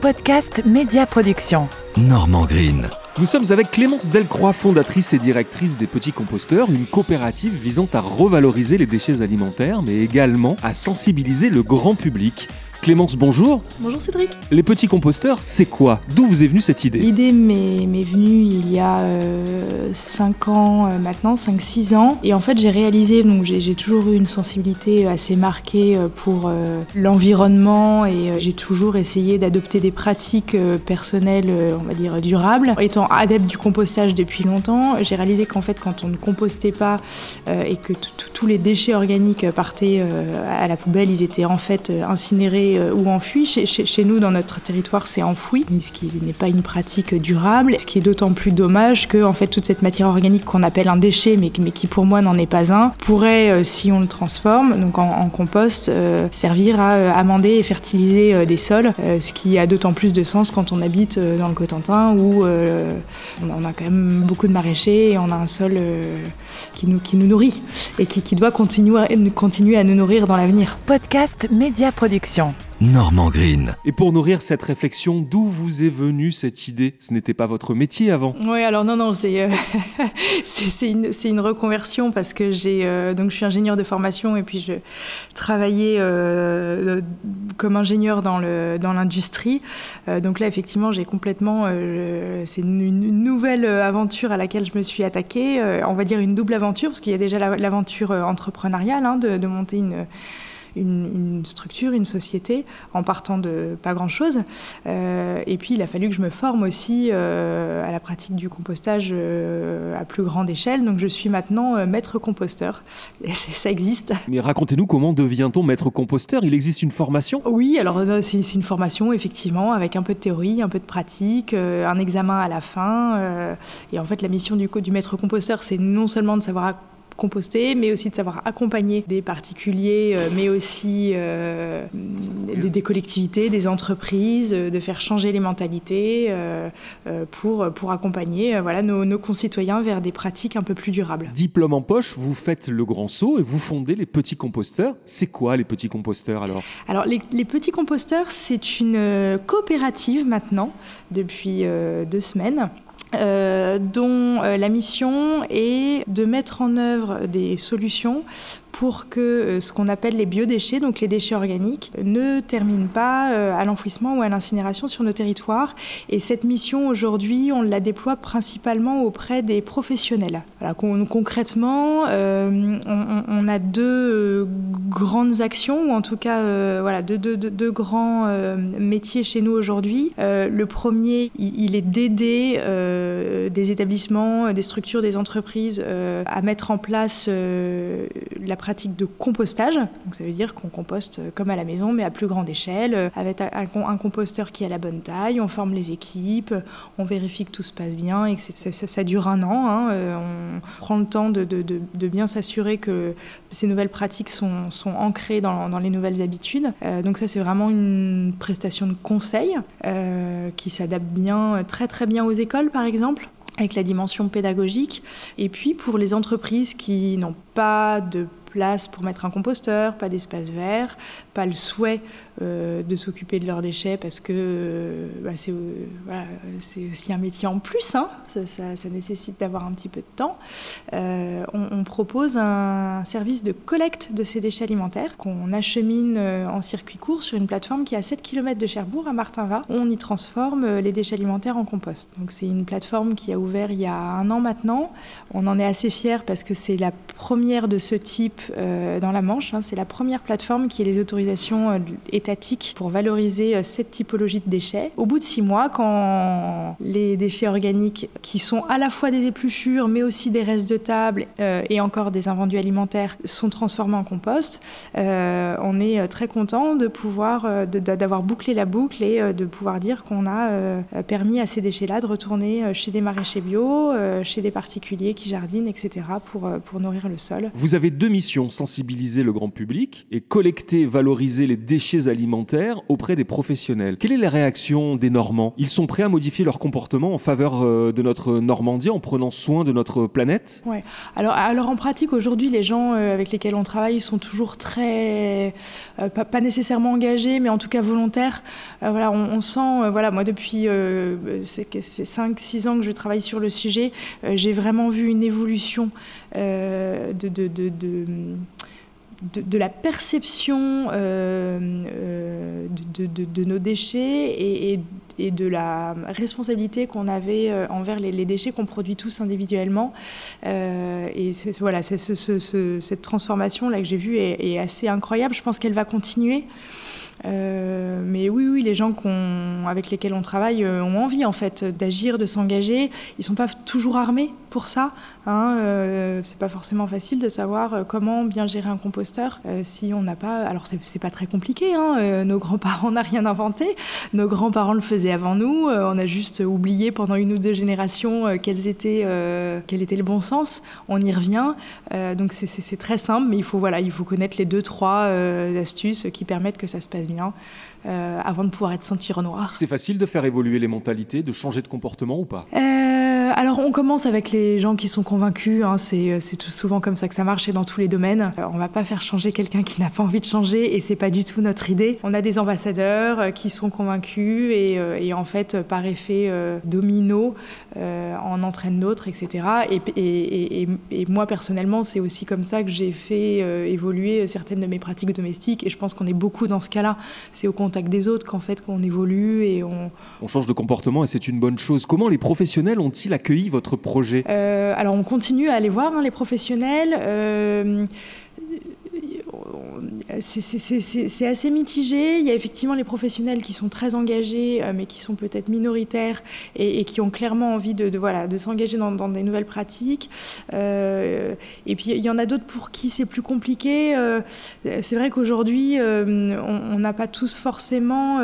Podcast Média Production. Normand Green. Nous sommes avec Clémence Delcroix, fondatrice et directrice des Petits Composteurs, une coopérative visant à revaloriser les déchets alimentaires, mais également à sensibiliser le grand public. Clémence, bonjour. Bonjour Cédric. Les petits composteurs, c'est quoi? D'où vous est venue cette idée? L'idée m'est venue il y a 5 euh, ans euh, maintenant, 5-6 ans. Et en fait, j'ai réalisé, donc j'ai toujours eu une sensibilité assez marquée euh, pour l'environnement et j'ai toujours essayé d'adopter des pratiques personnelles, on va dire, durables. Étant adepte du compostage depuis longtemps, j'ai réalisé qu'en fait, quand on ne compostait pas et que tous les déchets organiques partaient à la poubelle, ils étaient en fait incinérés euh, ou enfui. Chez, nous, dans notre territoire, c'est enfoui, ce qui n'est pas une pratique durable. Ce qui est d'autant plus dommage que en fait, toute cette matière organique qu'on appelle un déchet, mais, qui pour moi n'en est pas un, pourrait, euh, si on le transforme, donc en, compost, euh, servir à amender et fertiliser des sols, ce qui a d'autant plus de sens quand on habite dans le Cotentin où on a quand même beaucoup de maraîchers et on a un sol qui, nous, qui nous nourrit et qui, qui doit continuer, continuer à nous nourrir dans l'avenir. Podcast Média Production. Normand Green. Et pour nourrir cette réflexion, d'où vous est venue cette idée? Ce n'était pas votre métier avant Oui, alors non, non, c'est euh, c'est une, une, reconversion parce que j'ai euh, donc je suis ingénieur de formation et puis je travaillais euh, comme ingénieur dans le dans l'industrie. donc là, effectivement, j'ai complètement c'est une, nouvelle aventure à laquelle je me suis attaquée. on va dire une double aventure parce qu'il y a déjà l'aventure entrepreneuriale hein, de, de monter une une, structure, une société, en partant de pas grand-chose. Euh, et puis, il a fallu que je me forme aussi euh, à la pratique du compostage euh, à plus grande échelle. Donc, je suis maintenant maître composteur. Et ça existe. Mais racontez-nous comment devient-on maître composteur? Il existe une formation? Oui, alors c'est une formation, effectivement, avec un peu de théorie, un peu de pratique, un examen à la fin. et en fait, la mission du, du maître composteur, c'est non seulement de savoir composter, mais aussi de savoir accompagner des particuliers, euh, mais aussi euh, des, collectivités, des entreprises, euh, de faire changer les mentalités pour, pour accompagner voilà, nos, concitoyens vers des pratiques un peu plus durables. Diplôme en poche, vous faites le grand saut et vous fondez les petits composteurs. C'est quoi les petits composteurs alors? Alors les, les, petits composteurs, c'est une coopérative maintenant depuis deux semaines euh, dont euh, la mission est de mettre en œuvre des solutions pour que euh, ce qu'on appelle les biodéchets, donc les déchets organiques, ne terminent pas euh, à l'enfouissement ou à l'incinération sur nos territoires. Et cette mission, aujourd'hui, on la déploie principalement auprès des professionnels. Concrètement, euh, on, a deux grandes actions, ou en tout cas, voilà, deux, grands métiers chez nous aujourd'hui. le premier, il, est d'aider des établissements, des structures, des entreprises à mettre en place la pratique de compostage. Donc ça veut dire qu'on composte comme à la maison, mais à plus grande échelle, euh, avec un, composteur qui a la bonne taille. On forme les équipes, on vérifie que tout se passe bien et que ça, dure un an. Hein. Euh, on prend le temps de, bien s'assurer que ces nouvelles pratiques sont, ancrées dans, les nouvelles habitudes. Euh, donc ça, c'est vraiment une prestation de conseil qui s'adapte bien, très très bien aux écoles, par exemple avec la dimension pédagogique. Et puis pour les entreprises qui n'ont pas de place pour mettre un composteur, pas d'espace vert, pas le souhait euh, de s'occuper de leurs déchets parce que euh, bah, c'est voilà, aussi un métier en plus, hein. ça, nécessite d'avoir un petit peu de temps. Euh, on, propose un service de collecte de ces déchets alimentaires qu'on achemine en circuit court sur une plateforme qui est à 7 km de Cherbourg, à Martinva. On y transforme les déchets alimentaires en compost. C'est une plateforme qui a ouvert il y a un an maintenant. On en est assez fiers parce que c'est la première de ce type euh, dans la Manche. Hein. c'est la première plateforme qui ait les autorisations euh, pour valoriser euh, cette typologie de déchets. Au bout de six mois, quand les déchets organiques, qui sont à la fois des épluchures, mais aussi des restes de table et encore des invendus alimentaires, sont transformés en compost, on est très content de pouvoir d'avoir bouclé la boucle et de pouvoir dire qu'on a permis à ces déchets-là de retourner chez des maraîchers bio, chez des particuliers qui jardinent, etc., pour, pour nourrir le sol. Vous avez deux missions sensibiliser le grand public et collecter, valoriser les déchets alimentaires auprès des professionnels. Quelle est la réaction des Normands? Ils sont prêts à modifier leur comportement en faveur euh, de notre Normandie en prenant soin de notre planète? Ouais. Alors, en pratique, aujourd'hui, les gens euh, avec lesquels on travaille sont toujours très, euh, pas, nécessairement engagés, mais en tout cas volontaires. Voilà, on, sent, voilà, moi depuis c'est 5-6 ans que je travaille sur le sujet, j'ai vraiment vu une évolution de de, de la perception euh, euh, de, de, de, nos déchets et, et, de la responsabilité qu'on avait euh, envers les, les déchets qu'on produit tous individuellement. Euh, et voilà, ce, ce, ce, cette transformation-là que j'ai vue est, assez incroyable. Je pense qu'elle va continuer. Euh, mais oui, oui, les gens avec lesquels on travaille euh, ont envie en fait d'agir, de s'engager. Ils sont pas toujours armés pour ça. Hein. Euh, c'est pas forcément facile de savoir euh, comment bien gérer un composteur si on n'a pas. Alors c'est pas très compliqué. Hein. Nos grands-parents n'ont rien inventé. Nos grands-parents le faisaient avant nous. On a juste oublié pendant une ou deux générations quel était le bon sens. On y revient. donc c'est très simple, mais il faut voilà, il faut connaître les deux trois astuces qui permettent que ça se passe bien. Euh, avant de pouvoir être ceinture noire. C'est facile de faire évoluer les mentalités, de changer de comportement ou pas? Euh, Alors on commence avec les gens qui sont convaincus, hein, c'est tout souvent comme ça que ça marche et dans tous les domaines. Euh, on va pas faire changer quelqu'un qui n'a pas envie de changer et c'est pas du tout notre idée. On a des ambassadeurs euh, qui sont convaincus et, euh, en fait par effet euh, domino en entraînent d'autres, etc. Et, moi personnellement c'est aussi comme ça que j'ai fait évoluer certaines de mes pratiques domestiques et je pense qu'on est beaucoup dans ce cas-là. C'est au contact des autres qu'en fait qu'on évolue et on... On change de comportement et c'est une bonne chose. Comment les professionnels ont-ils votre projet? Euh, Alors on continue à aller voir hein, les professionnels. Euh, c'est assez mitigé. Il y a effectivement les professionnels qui sont très engagés, euh, mais qui sont peut-être minoritaires et, qui ont clairement envie de, voilà, de s'engager dans, des nouvelles pratiques. Et puis il y en a d'autres pour qui c'est plus compliqué. C'est vrai qu'aujourd'hui, on n'a pas tous forcément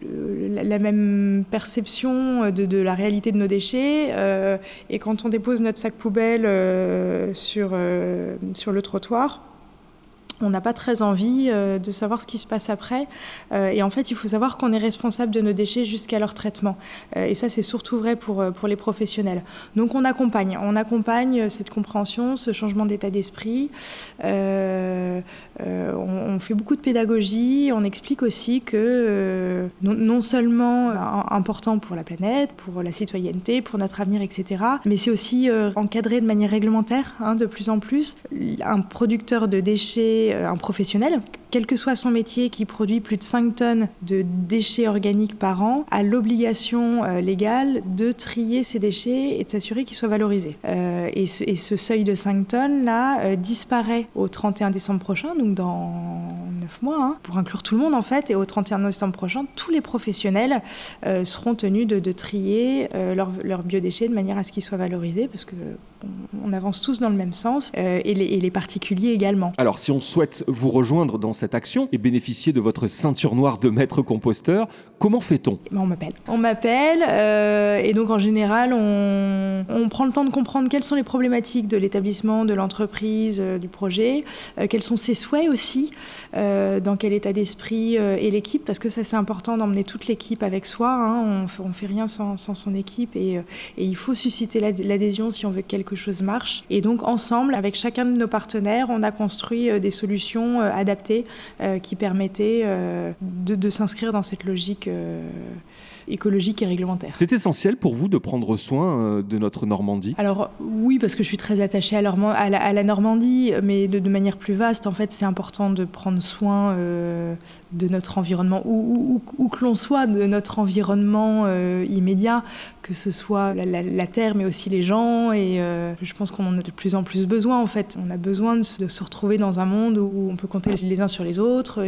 la même perception de, la réalité de nos déchets. Euh, et quand on dépose notre sac poubelle euh, euh, sur le trottoir, on n'a pas très envie euh, de savoir ce qui se passe après. Euh, et en fait, il faut savoir qu'on est responsable de nos déchets jusqu'à leur traitement. Euh, et ça, c'est surtout vrai pour, pour les professionnels. Donc, on accompagne. On accompagne cette compréhension, ce changement d'état d'esprit. On, fait beaucoup de pédagogie. On explique aussi que non, non, seulement important pour la planète, pour la citoyenneté, pour notre avenir, etc., mais c'est aussi encadré de manière réglementaire, hein, de plus en plus. Un producteur de déchets un professionnel, quel que soit son métier, qui produit plus de 5 tonnes de déchets organiques par an, a l'obligation euh, légale de trier ces déchets et de s'assurer qu'ils soient valorisés. Euh, et, ce, seuil de 5 tonnes, là, euh, disparaît au 31 décembre prochain, donc dans 9 mois, hein, pour inclure tout le monde en fait, et au 31 décembre prochain, tous les professionnels euh, seront tenus de, trier leurs leur biodéchets de manière à ce qu'ils soient valorisés, parce que on, avance tous dans le même sens, euh, et les, et, les, particuliers également. Alors si on souhaite vous rejoindre dans cette action et bénéficier de votre ceinture noire de maître composteur, comment fait-on? On m'appelle. On m'appelle euh, et donc en général on, on, prend le temps de comprendre quelles sont les problématiques de l'établissement, de l'entreprise, euh, du projet, quels sont ses souhaits aussi, dans quel état d'esprit est l'équipe, parce que ça c'est important d'emmener toute l'équipe avec soi, hein, on, on fait rien sans, sans son équipe et, et, il faut susciter l'adhésion si on veut que chose marche. Et donc ensemble, avec chacun de nos partenaires, on a construit des solutions adaptées qui permettaient de, s'inscrire dans cette logique euh, écologique et réglementaire. C'est essentiel pour vous de prendre soin euh, de notre Normandie? Alors oui, parce que je suis très attachée à, à, la, à la, Normandie, mais de, de, manière plus vaste, en fait, c'est important de prendre soin euh, de notre environnement, où, où, où que l'on soit, de notre environnement euh, immédiat, que ce soit la, la, la, terre, mais aussi les gens, et euh, je pense qu'on en a de plus en plus besoin, en fait. On a besoin de, de, se retrouver dans un monde où on peut compter les uns sur les autres,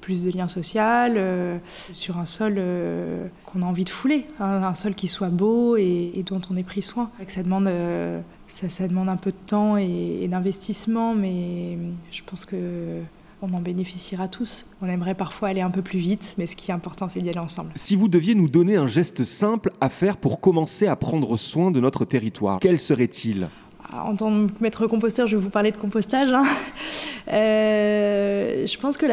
plus de liens sociaux, euh, sur un sol qu'on a envie de fouler, hein, un sol qui soit beau et, dont on ait pris soin. Ça demande, euh, ça, demande un peu de temps et, et d'investissement, mais je pense que on en bénéficiera tous. On aimerait parfois aller un peu plus vite, mais ce qui est important, c'est d'y aller ensemble. Si vous deviez nous donner un geste simple à faire pour commencer à prendre soin de notre territoire, quel serait-il? En tant que maître composteur, je vais vous parler de compostage. Hein. Euh, je pense que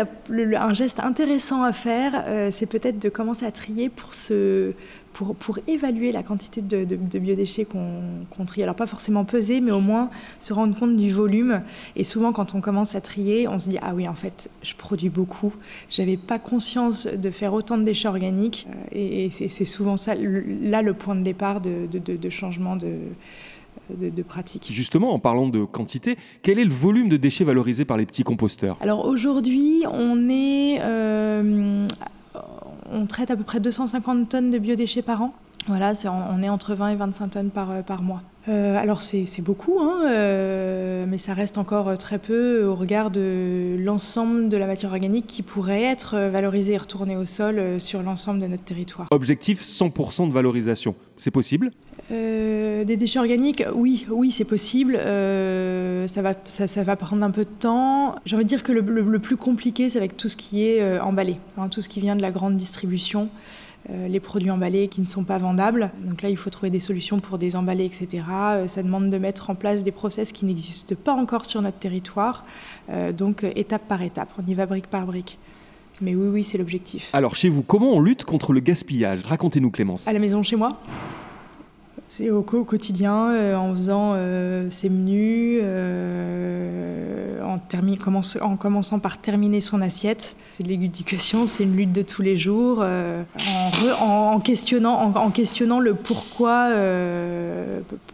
un geste intéressant à faire, euh, c'est peut-être de commencer à trier pour, évaluer la quantité de, biodéchets qu'on qu trie. Alors pas forcément peser, mais au moins se rendre compte du volume. Et souvent, quand on commence à trier, on se dit ah oui, en fait, je produis beaucoup. J'avais pas conscience de faire autant de déchets organiques. Euh, et, et c'est souvent ça, là, le point de départ de, de changement de de, de pratique. Justement, en parlant de quantité, quel est le volume de déchets valorisés par les petits composteurs? Alors aujourd'hui, on est... Euh, on traite à peu près 250 tonnes de biodéchets par an. Voilà, est, on est entre 20 et 25 tonnes par, par mois. Euh, alors c'est beaucoup, hein, euh, mais ça reste encore très peu au regard de l'ensemble de la matière organique qui pourrait être valorisée et retournée au sol euh, sur l'ensemble de notre territoire. Objectif 100% de valorisation, c'est possible? Euh, des déchets organiques, oui, oui, c'est possible. Euh, ça, va, ça, ça, va prendre un peu de temps. J'ai envie de dire que le, le, le plus compliqué, c'est avec tout ce qui est euh, emballé, hein, tout ce qui vient de la grande distribution, euh, les produits emballés qui ne sont pas vendables. Donc là, il faut trouver des solutions pour désemballer, etc. Euh, ça demande de mettre en place des process qui n'existent pas encore sur notre territoire. Euh, donc étape par étape, on y va brique par brique. Mais oui, oui, c'est l'objectif. Alors chez vous, comment on lutte contre le gaspillage? Racontez-nous Clémence. À la maison chez moi? C'est au, quotidien, euh, en faisant euh, ses menus, euh, en, commence, en, commençant par terminer son assiette. C'est de l'éducation, c'est une lutte de tous les jours, en, questionnant, en, questionnant le pourquoi,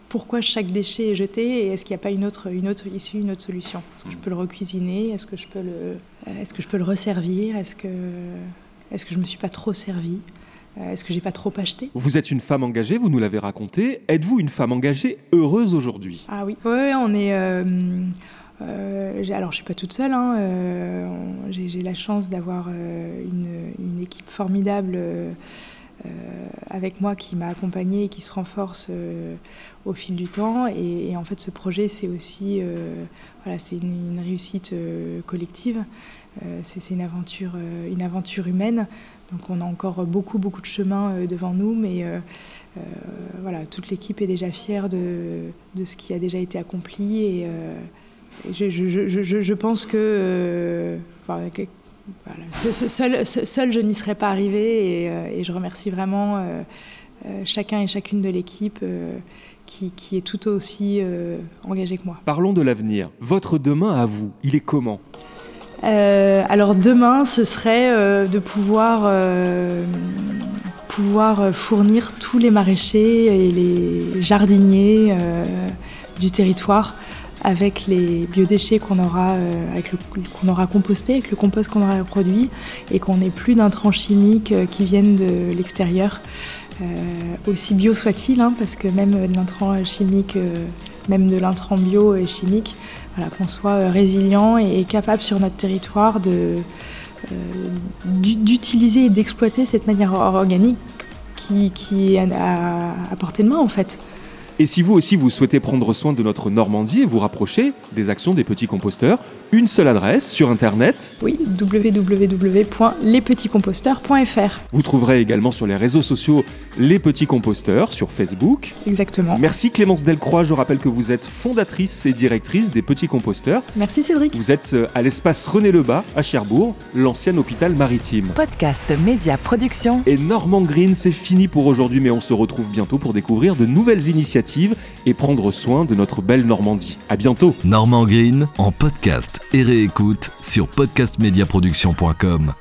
pourquoi chaque déchet est jeté et est-ce qu'il n'y a pas une autre, une autre issue, une autre solution. Est-ce que je peux le recuisiner? Est-ce que je peux le, est-ce que je peux le resservir? Est-ce que, est-ce que je ne me suis pas trop servi? Est-ce que j'ai pas trop acheté? Vous êtes une femme engagée, vous nous l'avez raconté. Êtes-vous une femme engagée heureuse aujourd'hui? Ah oui, ouais, on est. Euh, euh, alors, je suis pas toute seule. Hein, euh, j'ai la chance d'avoir une, une, équipe formidable avec moi qui m'a accompagnée et qui se renforce au fil du temps. Et, et en fait, ce projet, c'est aussi, voilà, c'est une, une, réussite collective. c'est une aventure, une aventure humaine. Donc on a encore beaucoup, beaucoup de chemin euh, devant nous, mais euh, euh, voilà, toute l'équipe est déjà fière de, ce qui a déjà été accompli. Et, je, pense que, seul, je n'y serais pas arrivé et, je remercie vraiment chacun et chacune de l'équipe. Qui, est tout aussi euh, engagé que moi. Parlons de l'avenir. Votre demain à vous, il est comment? Alors demain, ce serait euh, de pouvoir, euh, pouvoir fournir tous les maraîchers et les jardiniers euh, du territoire avec les biodéchets qu'on aura, aura compostés, avec le compost qu'on aura produit, et qu'on n'ait plus d'intrants chimiques qui viennent de l'extérieur. aussi bio soit-il, hein, parce que même de l'intrant chimique, même de l'intrant bio et chimique, voilà, qu'on soit résilient et, capable sur notre territoire euh, d'utiliser et d'exploiter cette manière organique qui, qui est à, à portée de main en fait. Et si vous aussi vous souhaitez prendre soin de notre Normandie et vous rapprocher des actions des petits composteurs, une seule adresse sur internet. Oui, www.lespetitscomposteurs.fr. Vous trouverez également sur les réseaux sociaux Les Petits Composteurs sur Facebook. Exactement. Merci Clémence Delcroix, je rappelle que vous êtes fondatrice et directrice des Petits Composteurs. Merci Cédric. Vous êtes à l'espace René Lebas à Cherbourg, l'ancien hôpital maritime. Podcast Média Production. Et Normand Green, c'est fini pour aujourd'hui, mais on se retrouve bientôt pour découvrir de nouvelles initiatives et prendre soin de notre belle Normandie. À bientôt. Normand Green en podcast et réécoute sur podcastmediaproduction.com.